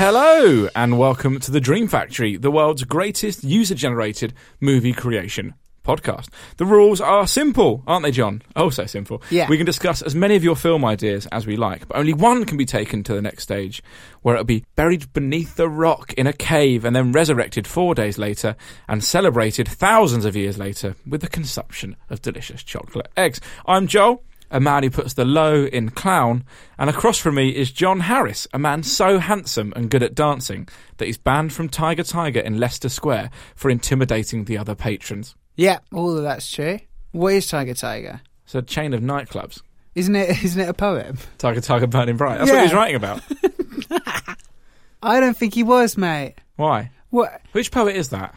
Hello, and welcome to the Dream Factory, the world's greatest user generated movie creation podcast. The rules are simple, aren't they, John? Oh, so simple. Yeah. We can discuss as many of your film ideas as we like, but only one can be taken to the next stage, where it'll be buried beneath the rock in a cave and then resurrected four days later and celebrated thousands of years later with the consumption of delicious chocolate eggs. I'm Joel a man who puts the low in clown, and across from me is John Harris, a man so handsome and good at dancing that he's banned from Tiger Tiger in Leicester Square for intimidating the other patrons. Yeah, all of that's true. What is Tiger Tiger? It's a chain of nightclubs. Isn't it? Isn't it a poem? Tiger Tiger Burning Bright. That's what he's writing about. I don't think he was, mate. Why? What? Which poet is that?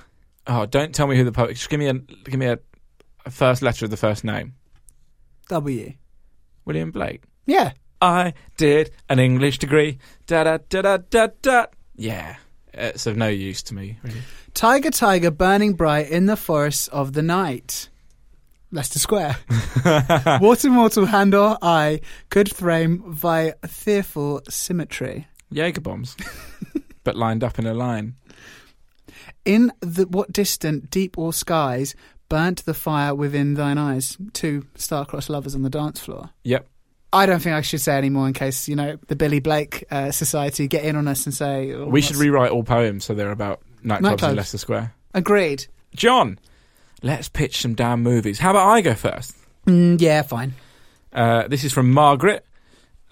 Oh, don't tell me who the poet. Just give me a give me a, a first letter of the first name. W. William Blake. Yeah. I did an English degree. Da da da da da da. Yeah, uh, it's of no use to me. Really. Tiger Tiger burning bright in the forests of the night. Leicester Square. what immortal hand or eye could frame thy fearful symmetry? Jaeger bombs, but lined up in a line. In the what distant, deep or skies burnt the fire within thine eyes? Two star-crossed lovers on the dance floor. Yep. I don't think I should say any more in case you know the Billy Blake uh, Society get in on us and say oh, We should rewrite all poems so they're about nightclubs, Nightclubs. in Leicester Square. Agreed. John, let's pitch some damn movies. How about I go first? Mm, yeah, fine. Uh, this is from Margaret.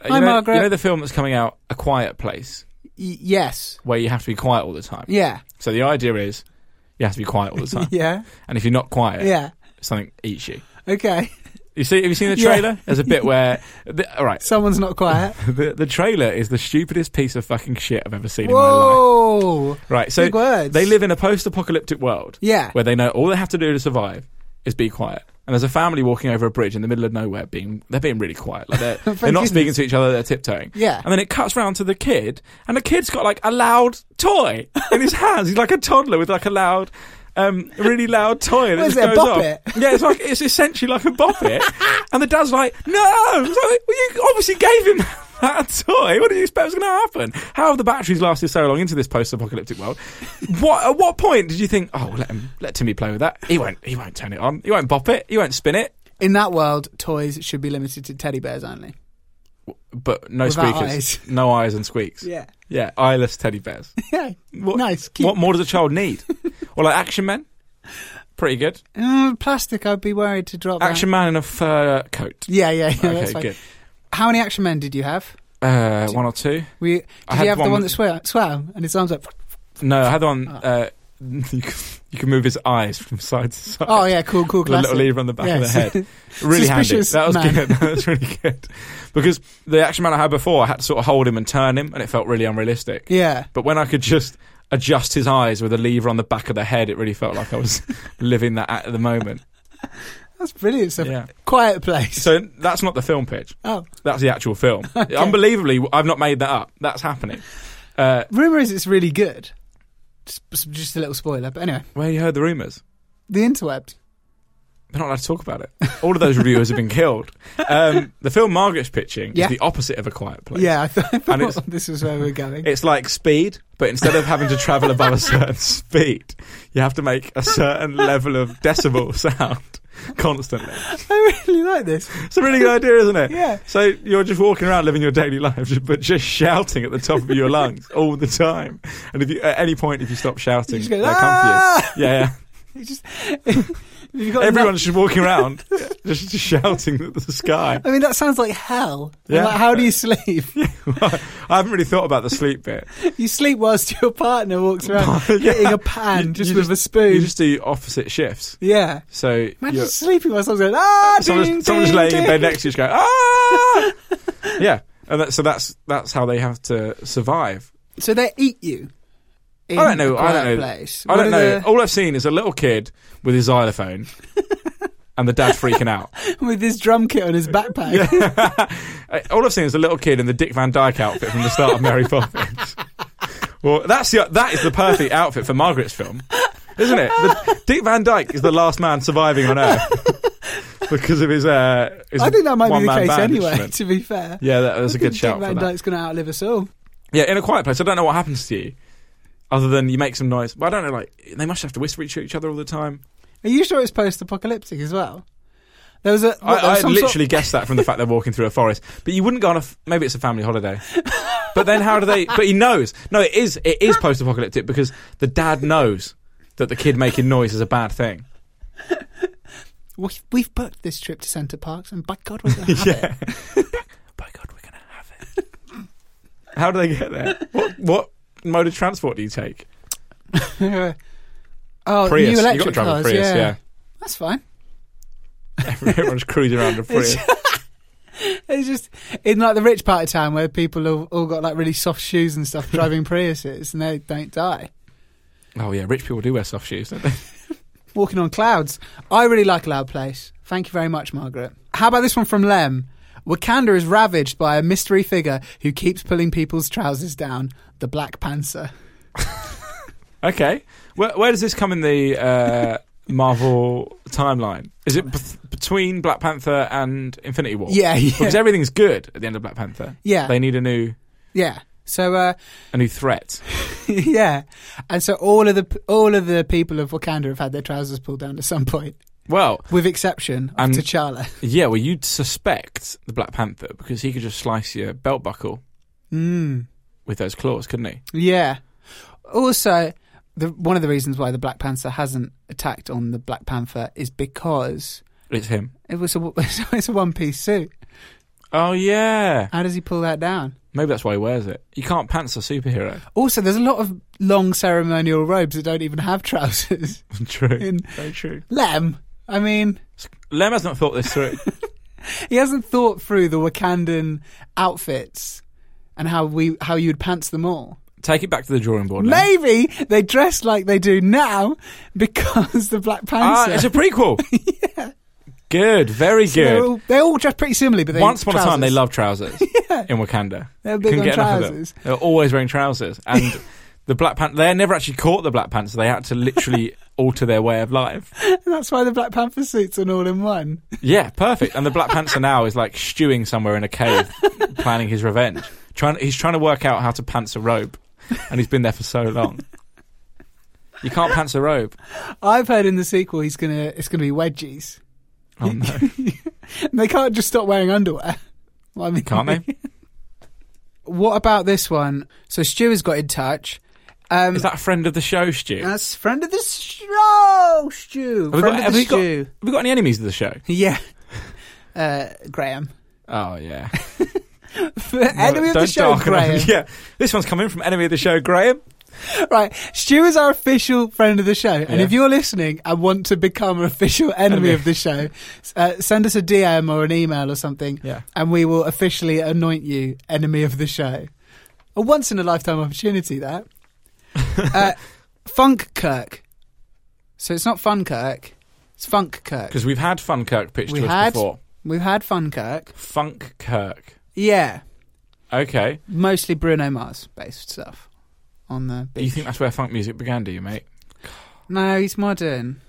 Uh, you Hi, know, Margaret. You know the film that's coming out, A Quiet Place, Y- yes. where you have to be quiet all the time. Yeah. So the idea is you have to be quiet all the time, Yeah. and if you're not quiet, Yeah. something eats you. Okay. You see? Have you seen the Yeah. trailer? There's a bit where, the, all right, Someone's not quiet. the, the trailer is the stupidest piece of fucking shit I've ever seen in my life. Whoa. Right, so Big words. they live in a post-apocalyptic world. Yeah. where they know all they have to do to survive is be quiet. And there's a family walking over a bridge in the middle of nowhere, being they're being really quiet. Like they're, they're not speaking to each other. They're tiptoeing. Yeah. And then it cuts round to the kid, and the kid's got like a loud toy in his hands. He's like a toddler with like a loud. Um, really loud toy, and What it is just it, a goes bop it? Yeah, it's like it's essentially like a bop it, and the dad's like, "No, like, well, you obviously gave him that toy. What did you expect was going to happen? How have the batteries lasted so long into this post-apocalyptic world? What at what point did you think, oh, let him let Timmy play with that? He won't. He won't turn it on. He won't bop it. He won't spin it. In that world, toys should be limited to teddy bears only. But no Without squeakers, eyes. no eyes and squeaks. Yeah. Yeah, eyeless teddy bears. Yeah. What, Nice. What more does a child need? or like Action Man? Pretty good. Uh, plastic, I'd be worried to drop that. Action Man in a fur coat. Yeah, yeah, yeah. Okay, good. How many action men did you have? Uh, one or two. We, did I you have the one that swam, swam and his arms up? No, I had one. Oh. Uh, you, can, you can move his eyes from side to side. Oh yeah, cool, cool, With a little lever on the back of the head. Really handy. That was man. good. That was really good. Because the action man I had before, I had to sort of hold him and turn him, and it felt really unrealistic. yeah. But when I could just adjust his eyes with a lever on the back of the head, it really felt like I was living that at the moment. That's brilliant stuff. Yeah. Quiet place. So that's not the film pitch. oh, That's the actual film. Unbelievably, I've not made that up. That's happening. Uh, rumor is it's really good. Just, just a little spoiler, but anyway, where you heard the rumours? the interwebs. They're not allowed to talk about it. All of those reviewers have been killed. Um, the film Margaret's pitching Yeah. is the opposite of A Quiet Place. Yeah, I, th- I And it's- thought this was where we were going. It's like speed, but instead of having to travel above a certain speed, you have to make a certain level of decibel sound constantly. I really like this. It's a really good idea, isn't it? Yeah. So you're just walking around living your daily life, but just shouting at the top of your lungs all the time. And if you, at any point, if you stop shouting, You just go, they'll come "Ah!" for you. Yeah, yeah. You just, Everyone's just walking around, just shouting at the sky. I mean, that sounds like hell. Yeah. Like, how do you sleep? I haven't really thought about the sleep bit. you sleep whilst your partner walks around Yeah. hitting a pan You- just you with just- a spoon. You just do opposite shifts. yeah. So Imagine sleeping while someone's going, ah, someone's, ding, someone's ding, laying in bed next to you, just going, ah, yeah. And that, so that's that's how they have to survive. So they eat you. I don't know. I don't know. Place. I don't know. the- All I've seen is a little kid with his xylophone, and the dad freaking out. with his drum kit on his backpack. Uh, All I've seen is a little kid in the Dick Van Dyke outfit from the start of Mary Poppins. well, that's the, that is the perfect outfit for Margaret's film, isn't it? The, Dick Van Dyke is the last man surviving on Earth because of his. Uh, his I think that might be the case anyway. To be fair, Yeah, that was a good think shout Dick Van. Dyke's going to outlive us all. Yeah, in a quiet place. I don't know what happens to you, other than you make some noise. But I don't know. Like they must have to whisper to each other all the time. Are you sure it's post-apocalyptic as well? There was a. what, I, was I some sort- literally guessed that from the fact they're walking through a forest. But you wouldn't go on a. F- maybe it's a family holiday. but then how do they? But he knows. No, it is. It is post-apocalyptic because the dad knows that the kid making noise is a bad thing. We've, we've booked this trip to Center Parcs, and by God, we're going to have yeah. By God, we're gonna have it. how do they get there? What what mode of transport do you take? oh, Prius. new You electric got to drive cars. a Prius. yeah. Yeah. that's fine. Everyone's cruising around a Prius. It's just in like the rich part of town where people have all got like really soft shoes and stuff driving Priuses, and they don't die. oh yeah, rich people do wear soft shoes, don't they? Walking on clouds. I really like Loud Place. Thank you very much, Margaret. How about this one from Lem? Wakanda is ravaged by a mystery figure who keeps pulling people's trousers down. The Black Panther. Okay. Where, where does this come in the uh, Marvel timeline? Is it b- between Black Panther and Infinity War? Yeah, Because everything's good at the end of Black Panther. yeah, They need a new yeah. So, uh, a new threat. yeah, and so all of the all of the people of Wakanda have had their trousers pulled down at some point, Well, with exception of And- T'Challa. yeah. Well, you'd suspect the Black Panther because he could just slice your belt buckle Mm. With those claws, couldn't he? Yeah. Also, the one of the reasons why the Black Panther hasn't attacked on the Black Panther is because It's him. it was a it's a one piece suit. Oh yeah. How does he pull that down? Maybe that's why he wears it. You can't pants a superhero. Also, there's a lot of long ceremonial robes that don't even have trousers. true. In Very true. Lem, I mean, Lem has not thought this through. he hasn't thought through the Wakandan outfits and how we how you'd pants them all. Take it back to the drawing board. Maybe they dress like they do now because the Black Ah, Panther. it's a prequel. Yeah. Good, very So They're all, they all dress pretty similarly, but they Once upon a time, they love trousers. trousers in Wakanda. They're big Couldn't on get enough of them. trousers. They were always wearing trousers, and the Black Panther. They never actually caught the Black Panther. They had to literally alter their way of life. That's why the Black Panther suits are all in one. Yeah, perfect. And the Black Panther now is like stewing somewhere in a cave, planning his revenge. Trying, he's trying to work out how to pants a robe, and he's been there for so long. You can't pants a robe. I've heard in the sequel he's gonna it's gonna be wedgies. Oh no, they can't just stop wearing underwear. Well, I mean, can't they? What about this one? So Stu has got in touch. Um, Is that a friend of the show, Stu? That's friend of the show, Stu. we friend got- of have the we got- Stu. we got any enemies of the show? Yeah. Uh, Graham. Oh yeah. Enemy of the show. Graham. Yeah, this one's coming from enemy of the show, Graham. Right, Stu is our official friend of the show, and Yeah. if you're listening and want to become an official enemy Enemy. of the show, uh, send us a DM or an email or something, Yeah. and we will officially anoint you enemy of the show. A once in a lifetime opportunity, that. uh, Funk Kirk. So it's not Fun Kirk, it's Funk Kirk. Because we've had Funkirk pitched We to us had- before. We've had Fun Kirk. Funk Kirk. Yeah, Okay. mostly Bruno Mars based stuff on the beach. You think that's where funk music began, do you, mate? No, he's modern.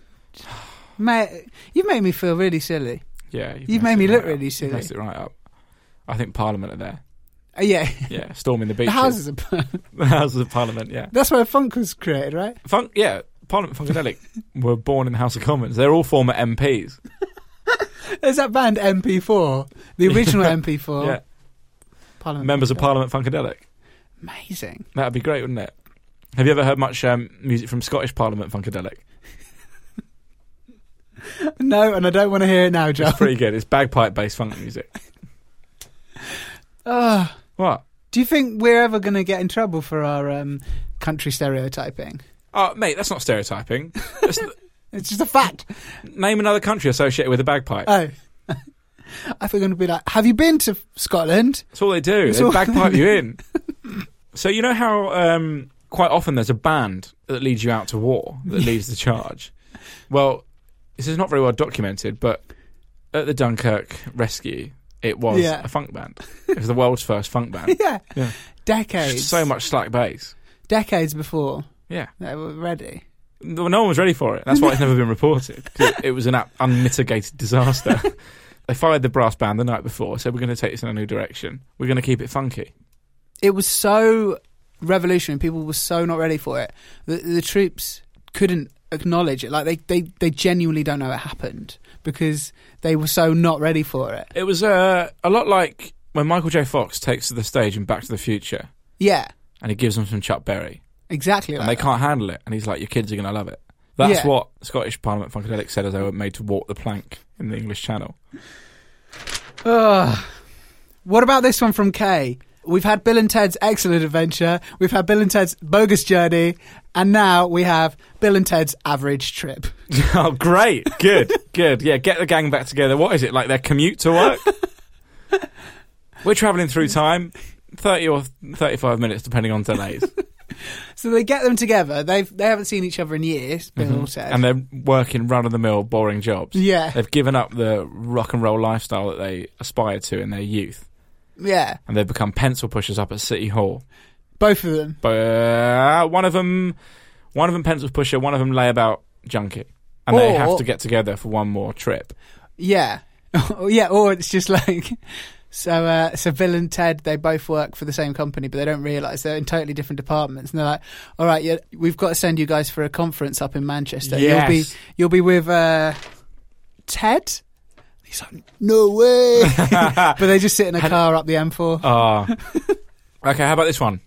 Mate, you've made me feel really silly. Yeah, You've messed made it me right look up. really You've silly. messed it right up. I think Parliament are there. Uh, yeah, Yeah, storming the the beaches. houses are. the Houses of Parliament. Yeah, That's where funk was created, right? Funk. Yeah, Parliament Funkadelic were born in the House of Commons. They're all former MPs. There's that band MP4, the original MP4. Yeah, Parliament members of Parliament Funkadelic. Amazing. That'd be great, wouldn't it? Have you ever heard much um, music from Scottish Parliament Funkadelic? No, and I don't want to hear it now, John. It's pretty good. It's bagpipe based funk music. Ah. What? do you think we're ever going to get in trouble for our um, country stereotyping? Oh, mate, that's not stereotyping. That's It's just a fact. name another country associated with a bagpipe. Oh. I think I'm going to be like, have you been to Scotland? That's all they do. That's They all- bagpipe you in. So you know how um, quite often there's a band that leads you out to war, that leads the charge. Well, this is not very well documented, but at the Dunkirk rescue, it was Yeah. a funk band. It was the world's first funk band. yeah. Yeah. Decades. So much slack bass. Decades before Yeah. they were ready. No no one was ready for it. That's why it's never been reported. 'cause It was an unmitigated disaster. They fired the brass band the night before, said we're going to take this in a new direction. We're going to keep it funky. It was so revolutionary. People were so not ready for it. The, the troops couldn't acknowledge it. Like they, they, they genuinely don't know it happened because they were so not ready for it. It was uh, a lot like when Michael J. Fox takes to the stage in Back to the Future Yeah, and he gives them some Chuck Berry exactly. and Like they can't handle it. And he's like, Your kids are going to love it. That's Yeah. what Scottish Parliament Funkadelic said as they were made to walk the plank in the English Channel. Ugh. What about this one from Kay? We've had Bill and Ted's Excellent Adventure, we've had Bill and Ted's Bogus Journey, and now we have Bill and Ted's Average Trip. oh, great. Good. Good. Yeah, get the gang back together. What is it? Like their commute to work? We're travelling through time. 30 or 35 minutes, depending on delays. So they get them together. They've they haven't seen each other in years. And Ted. Mm-hmm. and they're working run of the mill, boring jobs. yeah, They've given up the rock and roll lifestyle that they aspired to in their youth. yeah, and they've become pencil pushers up at City Hall. both of them. But uh, one of them, one of them pencil pusher, one of them layabout junkie, and they Or- have to get together for one more trip. Yeah, yeah. Or it's just like so. Uh, so Bill and Ted they both work for the same company, but they don't realise they're in totally different departments. And they're like, "All right, yeah, we've got to send you guys for a conference up in Manchester. You'll be you'll be with uh, Ted." He's like, "No way!" but they just sit in a car up the M4. Ah, okay. How about this one?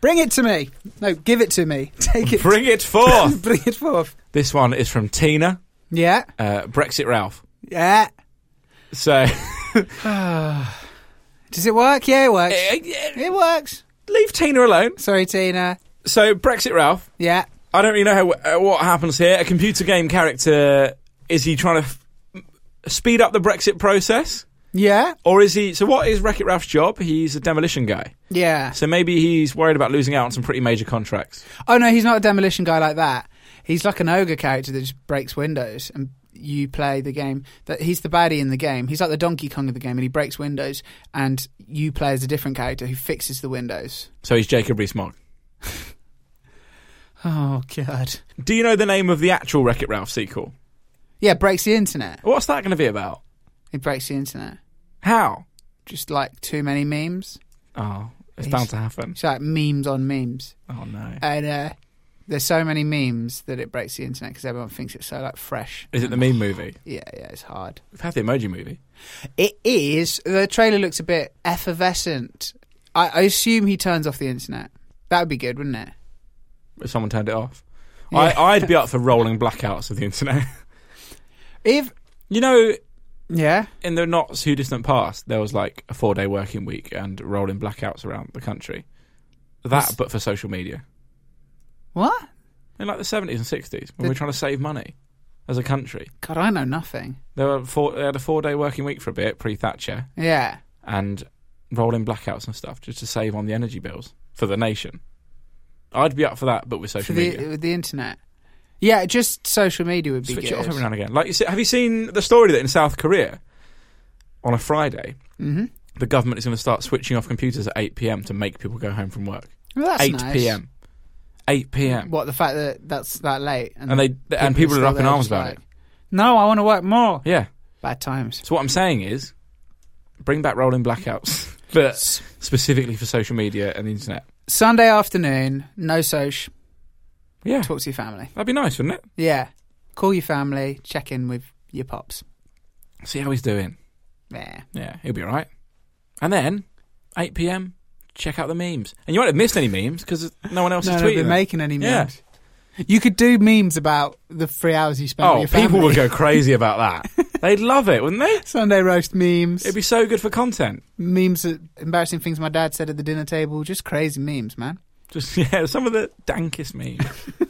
Bring it to me. No, give it to me. Take it. Bring it forth. Bring it forth. this one is from Tina, Yeah, uh, Brexit Ralph. yeah. So Does it work? Yeah, it works. eh, It works. leave Tina alone. Sorry, Tina. So Brexit Ralph. Yeah. I don't really know how, uh, what happens here. A computer game character is he trying to f- speed up the Brexit process? Yeah. Or is he? So, what is Wreck It Ralph's job? He's a demolition guy. Yeah. So maybe he's worried about losing out on some pretty major contracts. Oh no, he's not a demolition guy like that. He's like an ogre character that just breaks windows, and you play the game. That he's the baddie in the game. He's like the Donkey Kong of the game, and he breaks windows, and you play as a different character who fixes the windows. So he's Jacob Rees-Mogg. Oh god. Do you know the name of the actual Wreck It Ralph sequel? Yeah, breaks the internet. What's that going to be about? It breaks the internet. How? Just like too many memes. Oh, it's bound to happen. It's like memes on memes, Oh no. and uh, there's so many memes that it breaks the internet because everyone thinks it's so like fresh. Is it the meme movie? Yeah, yeah, it's hard. We've had the emoji movie. It is. The trailer looks a bit effervescent. I, I assume he turns off the internet. That would be good, wouldn't it? If someone turned it off. Yeah. I, I'd be up for rolling blackouts of the internet. If you know, yeah, in the not too distant past, there was like a four day working week and rolling blackouts around the country. That, but for social media. What? In like the 70s and 60s, when The- we were trying to save money as a country. God, I know nothing. There were four, they had a four day working week for a bit, pre Thatcher, Yeah, and rolling blackouts and stuff just to save on the energy bills for the nation. I'd be up for that, but with for social the media. with the internet. Yeah, just social media would be Switch good. it off every now and again. Like, you see, have you seen the story that in South Korea, on a Friday, hmm the government is going to start switching off computers at 8 p.m. to make people go home from work? Well, that's 8 nice. p.m. 8 p.m. What the fact that that's that late And they and people are up in arms about like, it. No, I want to work more. Yeah. Bad times. So what I'm saying is, bring back rolling blackouts, but specifically for social media and the internet. Sunday afternoon, no soch. Yeah, Talk to your family. that'd be nice, wouldn't it? Yeah. Call your family. Check in with your pops. See how he's doing. Yeah. Yeah, he'll be all right. And then, 8 p.m. Check out the memes, and you won't have missed any memes because no one else No, is no, tweeting. making any Yeah. memes. You could do memes about the three hours you spent Oh, with your people would go crazy about that. They'd love it, wouldn't they? Sunday roast memes. It'd be so good for content. memes, embarrassing things my dad said at the dinner table. Just crazy memes, man. Just yeah, some of the dankest memes.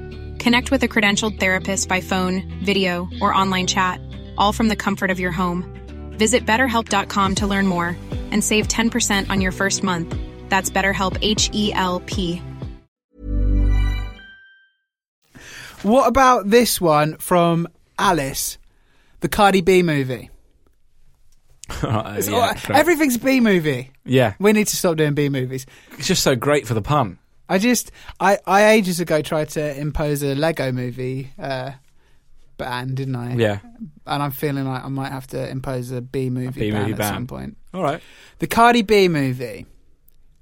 Connect with a credentialed therapist by phone, video, or online chat, all from the comfort of your home. Visit betterhelp.com to learn more and save 10% on your first month. That's BetterHelp H E L P. What about this one from Alice, the Cardi B movie? Uh, yeah, all- everything's B movie. yeah, We need to stop doing B movies. it's just so great for the pun. I just, I, I ages ago tried to impose a Lego movie uh, ban, didn't I? Yeah. And I'm feeling like I might have to impose a B movie B ban movie at ban. some point. All right. The Cardi B movie.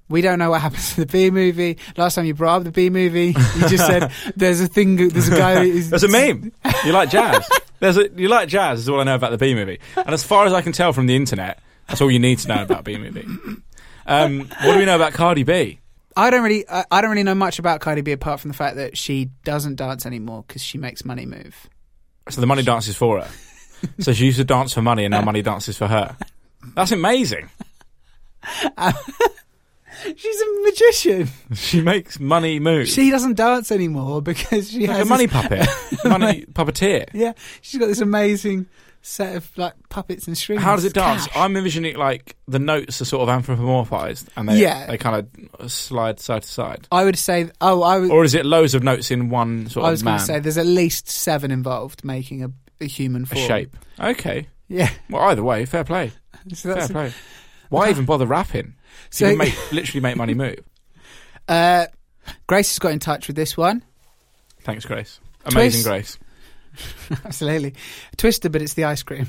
We don't know what happens to the B movie. Last time you brought up the B movie, you just said there's a thing. There's a guy. There's a meme. You like jazz. There's a, you like jazz is all I know about the B movie. And as far as I can tell from the internet, that's all you need to know about B movie. Um, what do we know about Cardi B? I don't really. I, I don't really know much about Cardi B apart from the fact that she doesn't dance anymore because she makes money move. So the money dances for her. So she used to dance for money, and now money dances for her. That's amazing. She's a magician. She makes money move. She doesn't dance anymore because she like has a money puppet, money puppeteer. Yeah, she's got this amazing set of like puppets and strings. How does it dance? Cash. I'm envisioning like the notes are sort of anthropomorphized, and they Yeah. they kind of slide side to side. I would say. Oh, I would. Or is it loads of notes in one sort of? I of was going man? to say there's at least seven involved making a, a human a form. shape. Okay. Yeah. Well, either way, fair play. So Fair that's, play. Why even bother rapping? So- you can make literally make money move. uh, Grace has got in touch with this one. Thanks, Grace. Amazing, Twist. Grace. Absolutely, Twister, but it's the ice cream.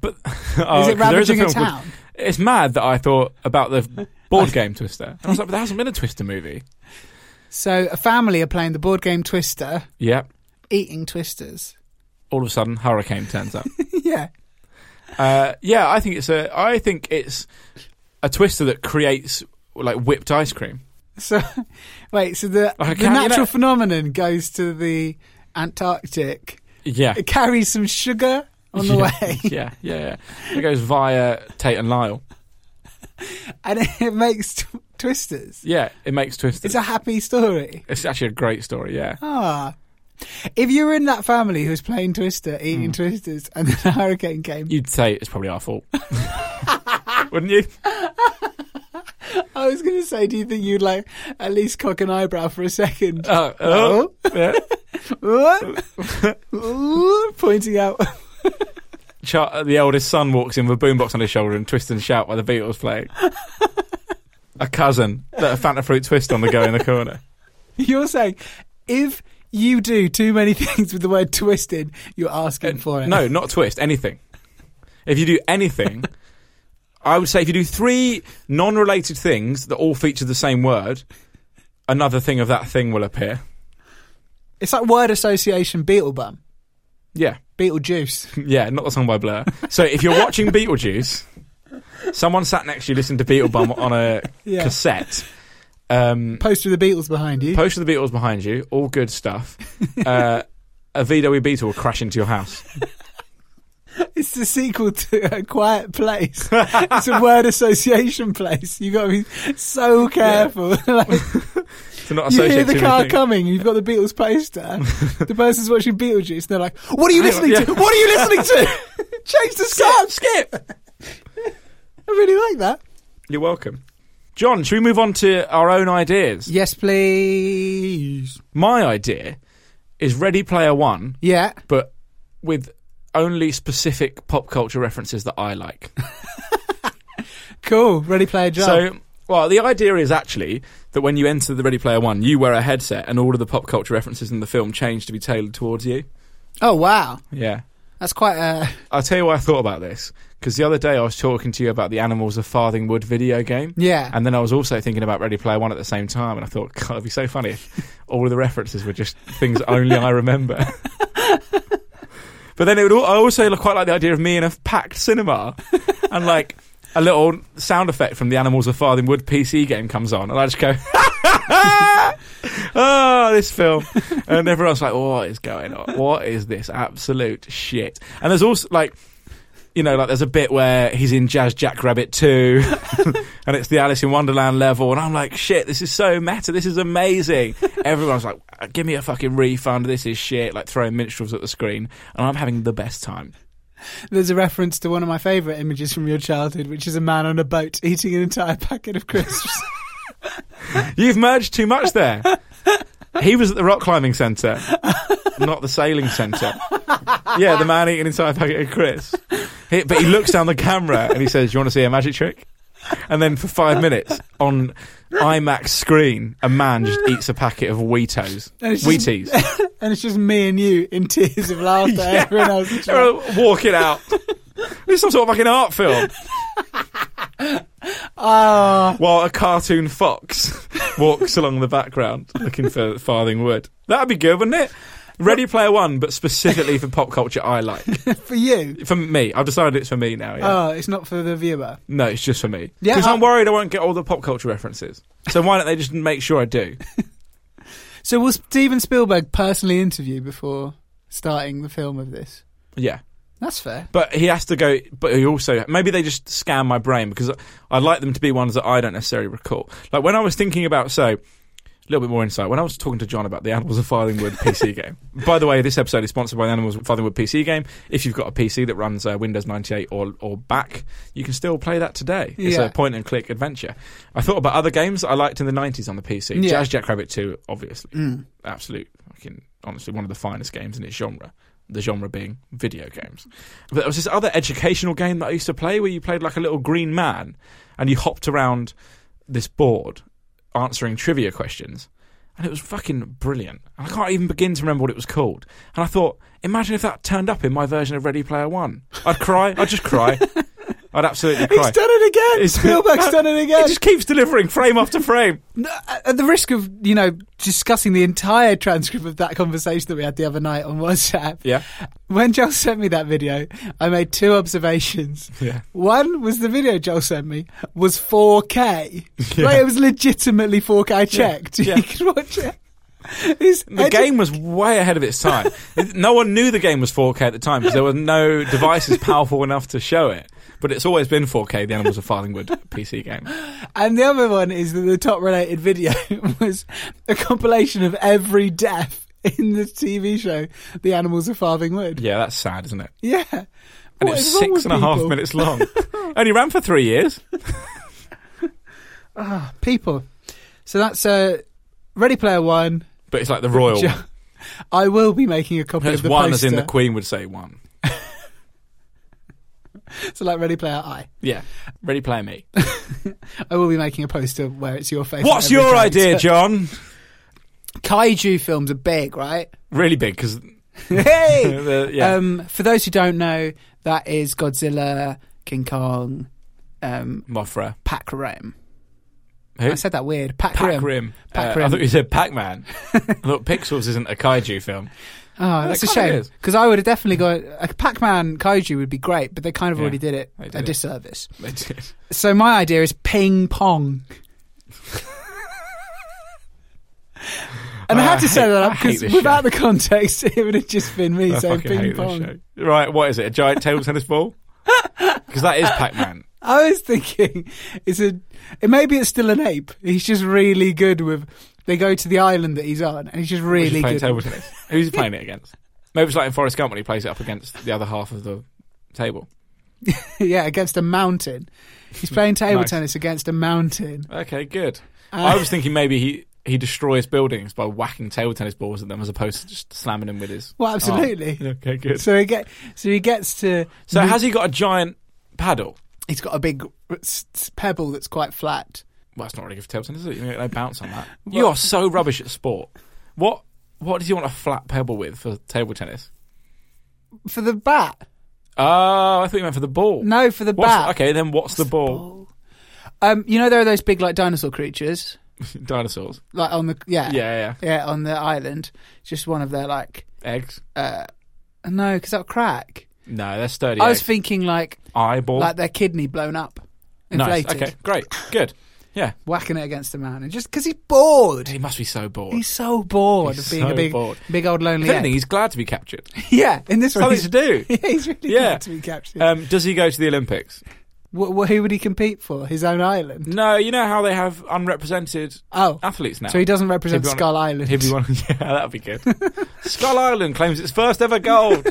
But oh, Is it is ravaging a, called- town? It's mad that I thought about the board game Twister. And I was like, but there hasn't been a Twister movie. So a family are playing the board game Twister, Yep. eating twisters. All of a sudden, hurricane turns up. yeah. Uh, yeah, I think it's a. I think it's a Twister that creates like whipped ice cream. So wait, so the the cat- you natural know- phenomenon goes to the Antarctic. Yeah. It carries some sugar on the yeah. way, yeah, yeah, yeah. It goes via Tate and Lyle. and it makes tw- Twisters. Yeah, it makes Twisters. It's a happy story. It's actually a great story. Yeah. Ah. If you were in that family who was playing Twister, eating Twisters, and then a hurricane came, You'd say it's probably our fault, wouldn't you? I was going to say, do you think you'd like at least cock an eyebrow for a second? Oh, oh, yeah. What? Pointing out. Char- uh, the eldest son walks in with a boombox on his shoulder and twist and shout while the Beatles play. a cousin, that a Fanta fruit twist on the go in the corner. You're saying if you do too many things with the word twisted, you're asking for it. No, not twist. Anything. If you do anything, I would say if you do three non-related things that all feature the same word, another thing of that thing will appear. It's like word association Beetlebum. Yeah, Beetlejuice. yeah, not the song by Blur. So if you're watching Beetlejuice, someone sat next to you listening to Beetlebum on a Yeah. cassette. Um, Poster of the Beatles behind you. post of the Beatles behind you, all good stuff. Uh, a VW Beetle will crash into your house. It's the sequel to A Quiet Place. it's a word association place. You've got to be so careful. like, To not you hear the car things. coming, you've got the Beatles poster. the person's watching Beetlejuice, and they're like, What are you listening yeah. to? What are you listening to? Change the song. Skip. I really like that. You're welcome. John, should we move on to our own ideas? Yes, please. My idea is Ready Player One, Yeah. but with only specific pop culture references that I like. Cool. Ready, player, job. So, well, the idea is actually that when you enter the Ready Player One, you wear a headset and all of the pop culture references in the film change to be tailored towards you. oh, wow. Yeah. That's quite a. I'll tell you why I thought about this. Because the other day I was talking to you about the Animals of Farthingwood video game. Yeah. And then I was also thinking about Ready Player One at the same time, and I thought, God, it'd be so funny if all of the references were just things only I remember. but then it would. al- I also quite like the idea of me in a packed cinema, and like a little sound effect from the Animals of Farthingwood PC game comes on, and I just go, "Oh, this film!" And everyone's like, "What is going on? What is this absolute shit?" And there's also like you know, like there's a bit where he's in Jazz Jackrabbit 2 and it's the Alice in Wonderland level and I'm like, shit, this is so meta, this is amazing. Everyone's like, give me a fucking refund, this is shit, like throwing minstrels at the screen and I'm having the best time. There's a reference to one of my favourite images from your childhood, which is a man on a boat eating an entire packet of crisps. You've merged too much there. He was at the rock climbing centre, not the sailing centre. Yeah, the man eating an entire packet of crisps. He, but he looks down the camera and he says, "You want to see a magic trick?" And then for five minutes on IMAX screen, a man just eats a packet of Wheatos, And it's just- Wheaties. and it's just me and you in tears of laughter. Everyone else like, walking out. It's some sort of fucking art film. ah, While a cartoon fox walks along the background looking for farthing wood. That'd be good, wouldn't it? Ready Player One, but specifically for pop culture I like. for you. For me. I've decided it's for me now, yeah. Oh, it's not for the viewer. no, it's just for me. Yeah, Because I'm worried I won't get all the pop culture references. So why don't they just make sure I do? So will Steven Spielberg personally interview before starting the film of this? Yeah. That's fair. But he has to go. But he also maybe they just scan my brain because I'd like them to be ones that I don't necessarily recall. Like when I was thinking about so a little bit more insight when I was talking to John about the Animals of Farthingwood PC game. By the way, this episode is sponsored by the Animals of Farthingwood PC game. If you've got a PC that runs uh, Windows 98 or or back, you can still play that today. It's Yeah. a point and click adventure. I thought about other games I liked in the 90s on the PC. Yeah. Jazz Jackrabbit 2, obviously, Mm. absolute fucking honestly one of the finest games in its genre. The genre being video games. But there was this other educational game that I used to play where you played like a little green man and you hopped around this board answering trivia questions. And it was fucking brilliant. And I can't even begin to remember what it was called. And I thought, imagine if that turned up in my version of Ready Player One. I'd cry. I'd just cry. I'd absolutely cry. He's done it again. It's- Spielberg's done it again. It just keeps delivering frame after frame. Uh, at the risk of you know discussing the entire transcript of that conversation that we had the other night on WhatsApp, Yeah. when Joel sent me that video, I made two observations. Yeah. One was the video Joel sent me was 4K. Yeah. Like it was legitimately 4K. I checked. Yeah. You could watch it. It's The game was way ahead of its time. No one knew the game was 4K at the time because there were no devices powerful enough to show it. But it's always been 4K. The Animals of Farthingwood PC game. And the other one is that the top related video was a compilation of every death in the TV show, The Animals of Farthing Wood. Yeah, that's sad, isn't it? Yeah. And What it's six and a half minutes long. Only ran for three years. Ah, people. So that's uh, Ready Player One. But it's like the royal I will be making a copy There's of the one, poster. as in the Queen would say one. So like Ready Player I. Yeah. Ready, Player me. I will be making a poster where it's your face. What's your idea. John? Kaiju films are big, right? Really big, because. hey! yeah. Um, for those who don't know, that is Godzilla, King Kong, um, Mothra. Pac Rim. Who? I said that weird. Pac, Pac Rim. Rim. Pac Uh, I thought you said Pac Man. Look, Pixels isn't a kaiju film. Oh, that's a shame because I would have definitely got a Pac-Man Kaiju would be great, but they kind of already did it they did a it. disservice. They did. So my idea is ping pong. And I had to set that up because without the context, it would have just been me I saying fucking ping hate this pong. show. Right, what is it? A giant table tennis ball? Because that is Pac Man. I was thinking, it's a. It, maybe it's still an ape. He's just really good with. They go to the island that he's on, and he's just really playing good. table tennis. Who's he playing it against? Maybe it's like in Forrest Gump when he plays it up against the other half of the table. yeah, against a mountain. He's playing table Nice. tennis against a mountain. Okay, good. Uh, I was thinking maybe he, he destroys buildings by whacking table tennis balls at them as opposed to just slamming them with his. Well, absolutely. arm. Okay, good. So he get. So he gets to. So has he got a giant paddle? He's got a big pebble that's quite flat. Well, that's not really good for table tennis, is it? You don't bounce on that. You are so rubbish at sport. What what did you want a flat pebble with for table tennis? For the bat. Oh, I thought you meant for the ball. No, for the What's bat. the- okay, then what's the ball? Um, you know there are those big like dinosaur creatures, Dinosaurs. like on the yeah Yeah, yeah. yeah on the island. Just one of their like Eggs. uh, no, because that'll crack. No, they're sturdy. I was thinking like eyeball. like their kidney blown up, nice. inflated, Okay, great, good. Yeah, whacking it against the mountain just because he's bored. he must be so bored. He's so bored He's of being so a big, bored. big old lonely. if anything, he's glad to be captured. yeah, in this one, Something he's, to do. yeah, he's really Yeah. glad to be captured. Um, does he go to the Olympics? Wh- wh- who would he compete for? His own island. No, you know how they have unrepresented Oh, athletes now. so he doesn't represent He'd be on- Skull Island. He'd be one. Yeah, that'd be good. Skull Island claims its first ever gold.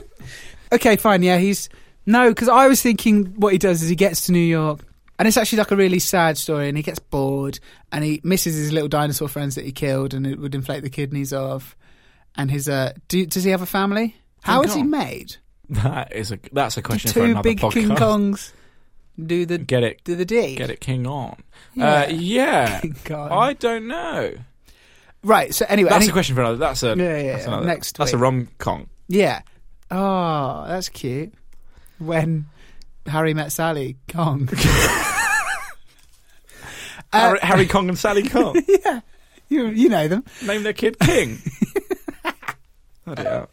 Okay, fine. Yeah, he's no, because I was thinking what he does is he gets to New York, and it's actually like a really sad story, and he gets bored, and he misses his little dinosaur friends that he killed, and it would inflate the kidneys of, and his uh, do, does he have a family? How King is he made? that is a that's a question for two another big podcast. King Kongs do the Get it, do the D? get it, King on. Yeah. Uh, yeah. I don't know. Right. So anyway, That's any- a question for another. That's a Yeah, yeah, that's another- Next That's a week. rom com. Yeah. Oh, that's cute. When Harry met Sally Kong. Uh, Harry, Harry Kong and Sally Kong. yeah, you you know them. Name their kid King.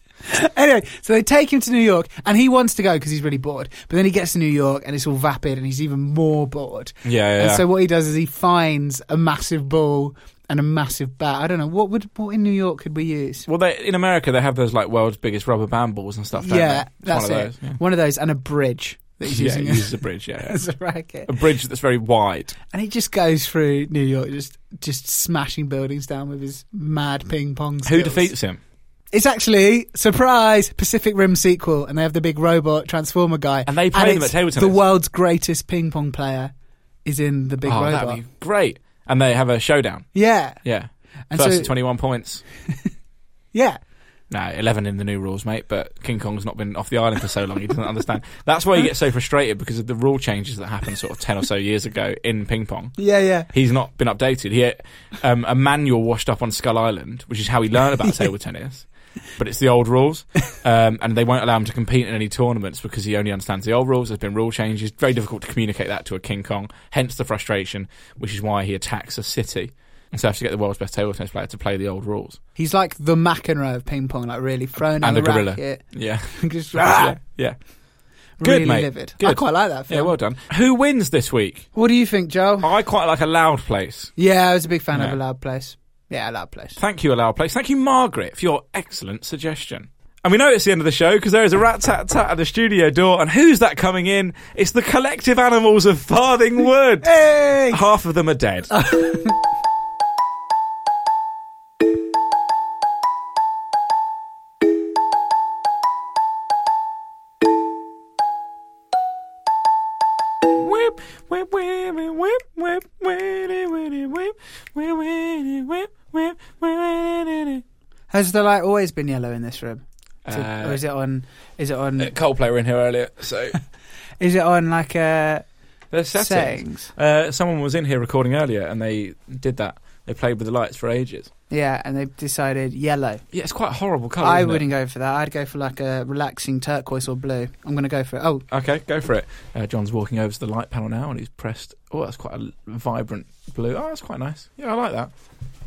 Anyway, so they take him to New York, and he wants to go because he's really bored. But then he gets to New York, and it's all vapid, and he's even more bored. Yeah, yeah. And so what he does is he finds a massive ball and a massive bat. I don't know what would what in New York could we use. well, they, in America, they have those like world's biggest rubber band balls and stuff. Yeah? That's one it. those. Yeah, One of those and a bridge that he's yeah using he uses a bridge. Yeah, yeah. as a racket. a bridge that's very wide. And he just goes through New York, just just smashing buildings down with his mad ping pong. Who skills. defeats him? It's actually surprise Pacific Rim sequel, and they have the big robot transformer guy, And they play them at table tennis. The world's greatest ping pong player is in the big oh, robot. that'd be great. And they have a showdown. Yeah, Yeah. And First so- 21 points. yeah. No, 11 in the new rules, mate, but King Kong's not been off the island for so long, he doesn't understand. That's why he gets so frustrated because of the rule changes that happened sort of 10 or so years ago in ping pong. Yeah, yeah. He's not been updated. He had um, a manual washed up on Skull Island, which is how he learned about table tennis. But it's the old rules, um, and they won't allow him to compete in any tournaments because he only understands the old rules. There's been rule changes. Very difficult to communicate that to a King Kong. Hence the frustration, which is why he attacks a city. And so has to get the world's best table tennis player to play the old rules. He's like the McEnroe of ping pong, like really thrown And the gorilla. racket. Yeah, just ah! yeah, yeah. Good, really mate. livid. Good. I quite like that film. Yeah, well done. Who wins this week? What do you think, Joe? I quite like a loud place. Yeah, I was a big fan of a loud place. Yeah, a loud place. Thank you, a loud place. Thank you, Margaret, for your excellent suggestion. And we know it's the end of the show because there is a rat tat tat at the studio door. And who's that coming in? It's the collective animals of Farthing Wood. Hey! Half of them are dead. Has the light always been yellow in this room? Uh, or is it on? Is it on? Uh, Coldplay were in here earlier, so Is it on like uh, there's settings. settings? Uh, someone was in here recording earlier, and they did that. They played with the lights for ages. Yeah, and they've decided yellow. Yeah, it's quite a horrible colour. I isn't it? wouldn't go for that. I'd go for like a relaxing turquoise or blue. I'm going to go for it. Oh, Okay, go for it. Uh, John's walking over to the light panel now, and he's pressed. Oh, that's quite a vibrant blue. Oh, that's quite nice. Yeah, I like that.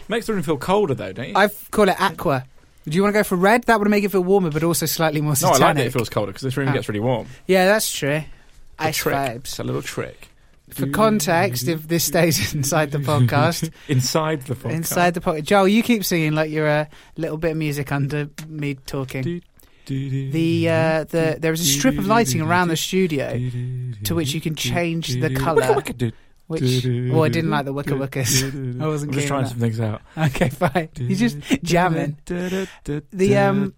Makes the room feel colder, though, don't you? I call it aqua. Do you want to go for red? That would make it feel warmer, but also slightly more no, I like that it feels colder because this room Ah. gets really warm. Yeah, that's true. A Ice trick. vibes. It's a little trick. For context, if this stays inside the podcast, Inside the podcast. inside the podcast, Joel, you keep singing like you're a little bit of music under me talking. The uh, the there is a strip of lighting around the studio to which you can change the colour. Which oh, I didn't like the Wicca Wiccas. I wasn't I'm just trying on some things out. Okay, fine. You're just jamming. The, um,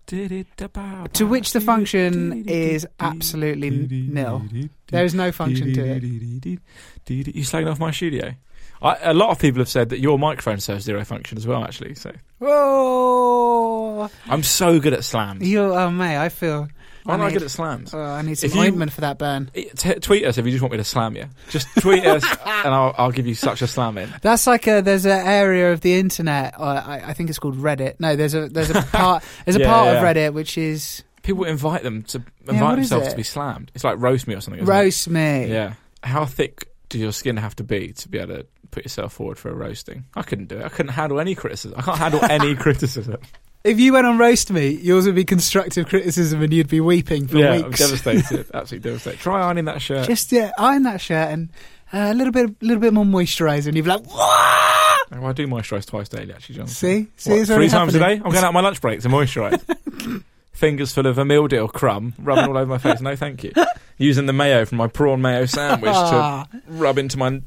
To which the function is absolutely nil. There is no function to it. You slagging off my studio? I, a lot of people have said that your microphone serves zero function as well. Actually, so Whoa! I'm so good at slams. You, oh mate, I feel. I'm not need, good at slams. oh, I need some If you- for that burn. T- tweet us if you just want me to slam you. Just tweet us, and I'll, I'll give you such a slam in. That's like a there's an area of the internet. Uh, I, I think it's called Reddit. No, there's a there's a part there's a Yeah, part yeah. of Reddit which is People invite them to invite is themselves to be slammed. It's like roast me or something. isn't it? roast me. Yeah. How thick do your skin have to be to be able to put yourself forward for a roasting? I couldn't do it. I couldn't handle any criticism. I can't handle any criticism. If you went on roast me, yours would be constructive criticism, and you'd be weeping for yeah, I'm devastated. Absolutely devastated. Try ironing that shirt. Just yeah, iron that shirt and uh, a little bit, a little bit more moisturiser, and you'd be like, "Wah!" Oh, I do moisturise twice daily, actually, John. See, see, What, three times a day? I'm going out my lunch break to moisturise. Fingers full of a meal deal crumb rubbing all over my face. No, thank you. Using the mayo from my prawn mayo sandwich to Ah, rub into my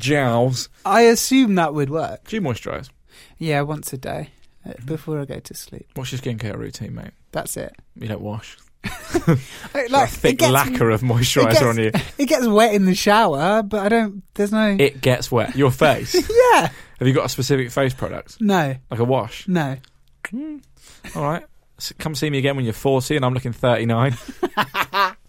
jowls. I assume that would work. Do you moisturise? Yeah, once a day Uh, before I go to sleep. What's your skincare routine, mate? That's it. You don't wash. Like, thick gets, lacquer of moisturiser gets- on you. It gets wet in the shower, but I don't. There's no. It gets wet. Your face. yeah. Have you got a specific face product? No. Like a wash? No. Hmm. All right. S- Come see me again when you're 40 and I'm looking 39.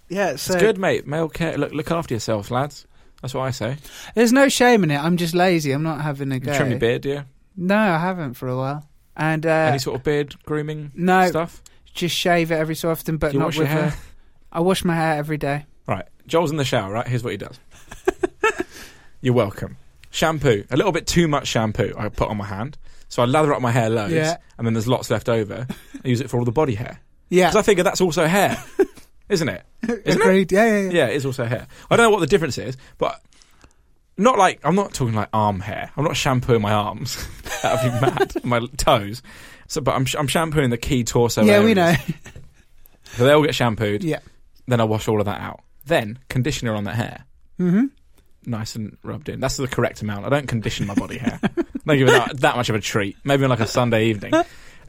Yeah. So It's good, mate. Male care. Look, look after yourselves, lads. That's what I say. There's no shame in it. I'm just lazy. I'm not having a You go. trim your beard, do you? No, I haven't for a while. And uh, Any sort of beard grooming no, stuff? just shave it every so often, but Do not with hair? a- I wash my hair every day. Right. Joel's in the shower, right? Here's what he does. You're welcome. Shampoo. A little bit too much shampoo I put on my hand. So I lather up my hair loads, Yeah. and then there's lots left over. I use it for all the body hair. Yeah. Because I figure that's also hair, isn't it? Isn't it? Yeah, yeah, yeah. Yeah, it is also hair. I don't know what the difference is, but not like I'm not talking like arm hair. I'm not shampooing my arms. that would be mad. my toes. So, but I'm I'm shampooing the key torso. yeah, we know. So they all get shampooed. yeah. Then I wash all of that out. Then conditioner on the hair, Mm-hmm. nice and rubbed in. That's the correct amount. I don't condition my body hair. don't give it that, that much of a treat. Maybe on like a Sunday evening.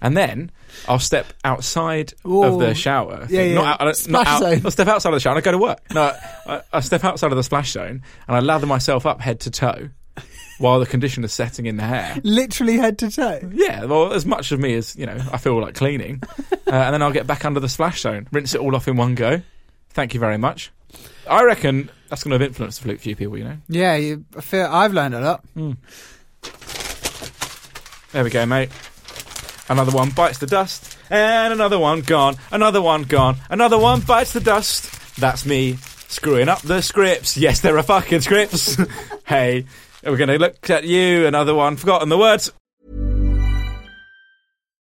And then I'll step outside of the shower. Yeah, yeah. Not out, don't- not out- zone. I'll step outside of the shower and I go to work. No, I, I step outside of the splash zone and I lather myself up head to toe while the conditioner's setting in the hair. Literally head to toe. Yeah, well, as much of me as, you know, I feel like cleaning. Uh, and then I'll get back under the splash zone, rinse it all off in one go. Thank you very much. I reckon that's going to have influenced a few people, you know. Yeah, you, I feel I've learned a lot. There we go, mate. Another one bites the dust, and another one gone, another one gone, another one bites the dust. That's me screwing up the scripts. Yes, there are fucking scripts. hey, we're going to look at you. Another one, forgotten the words.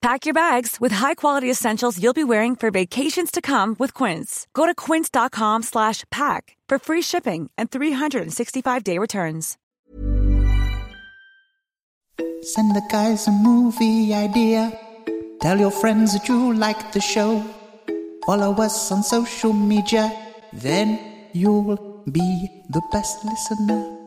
Pack your bags with high-quality essentials you'll be wearing for vacations to come with Quince. Go to quince.com slash pack for free shipping and 365-day returns. Send the guys a movie idea. Tell your friends that you like the show. Follow us on social media. Then you'll be the best listener.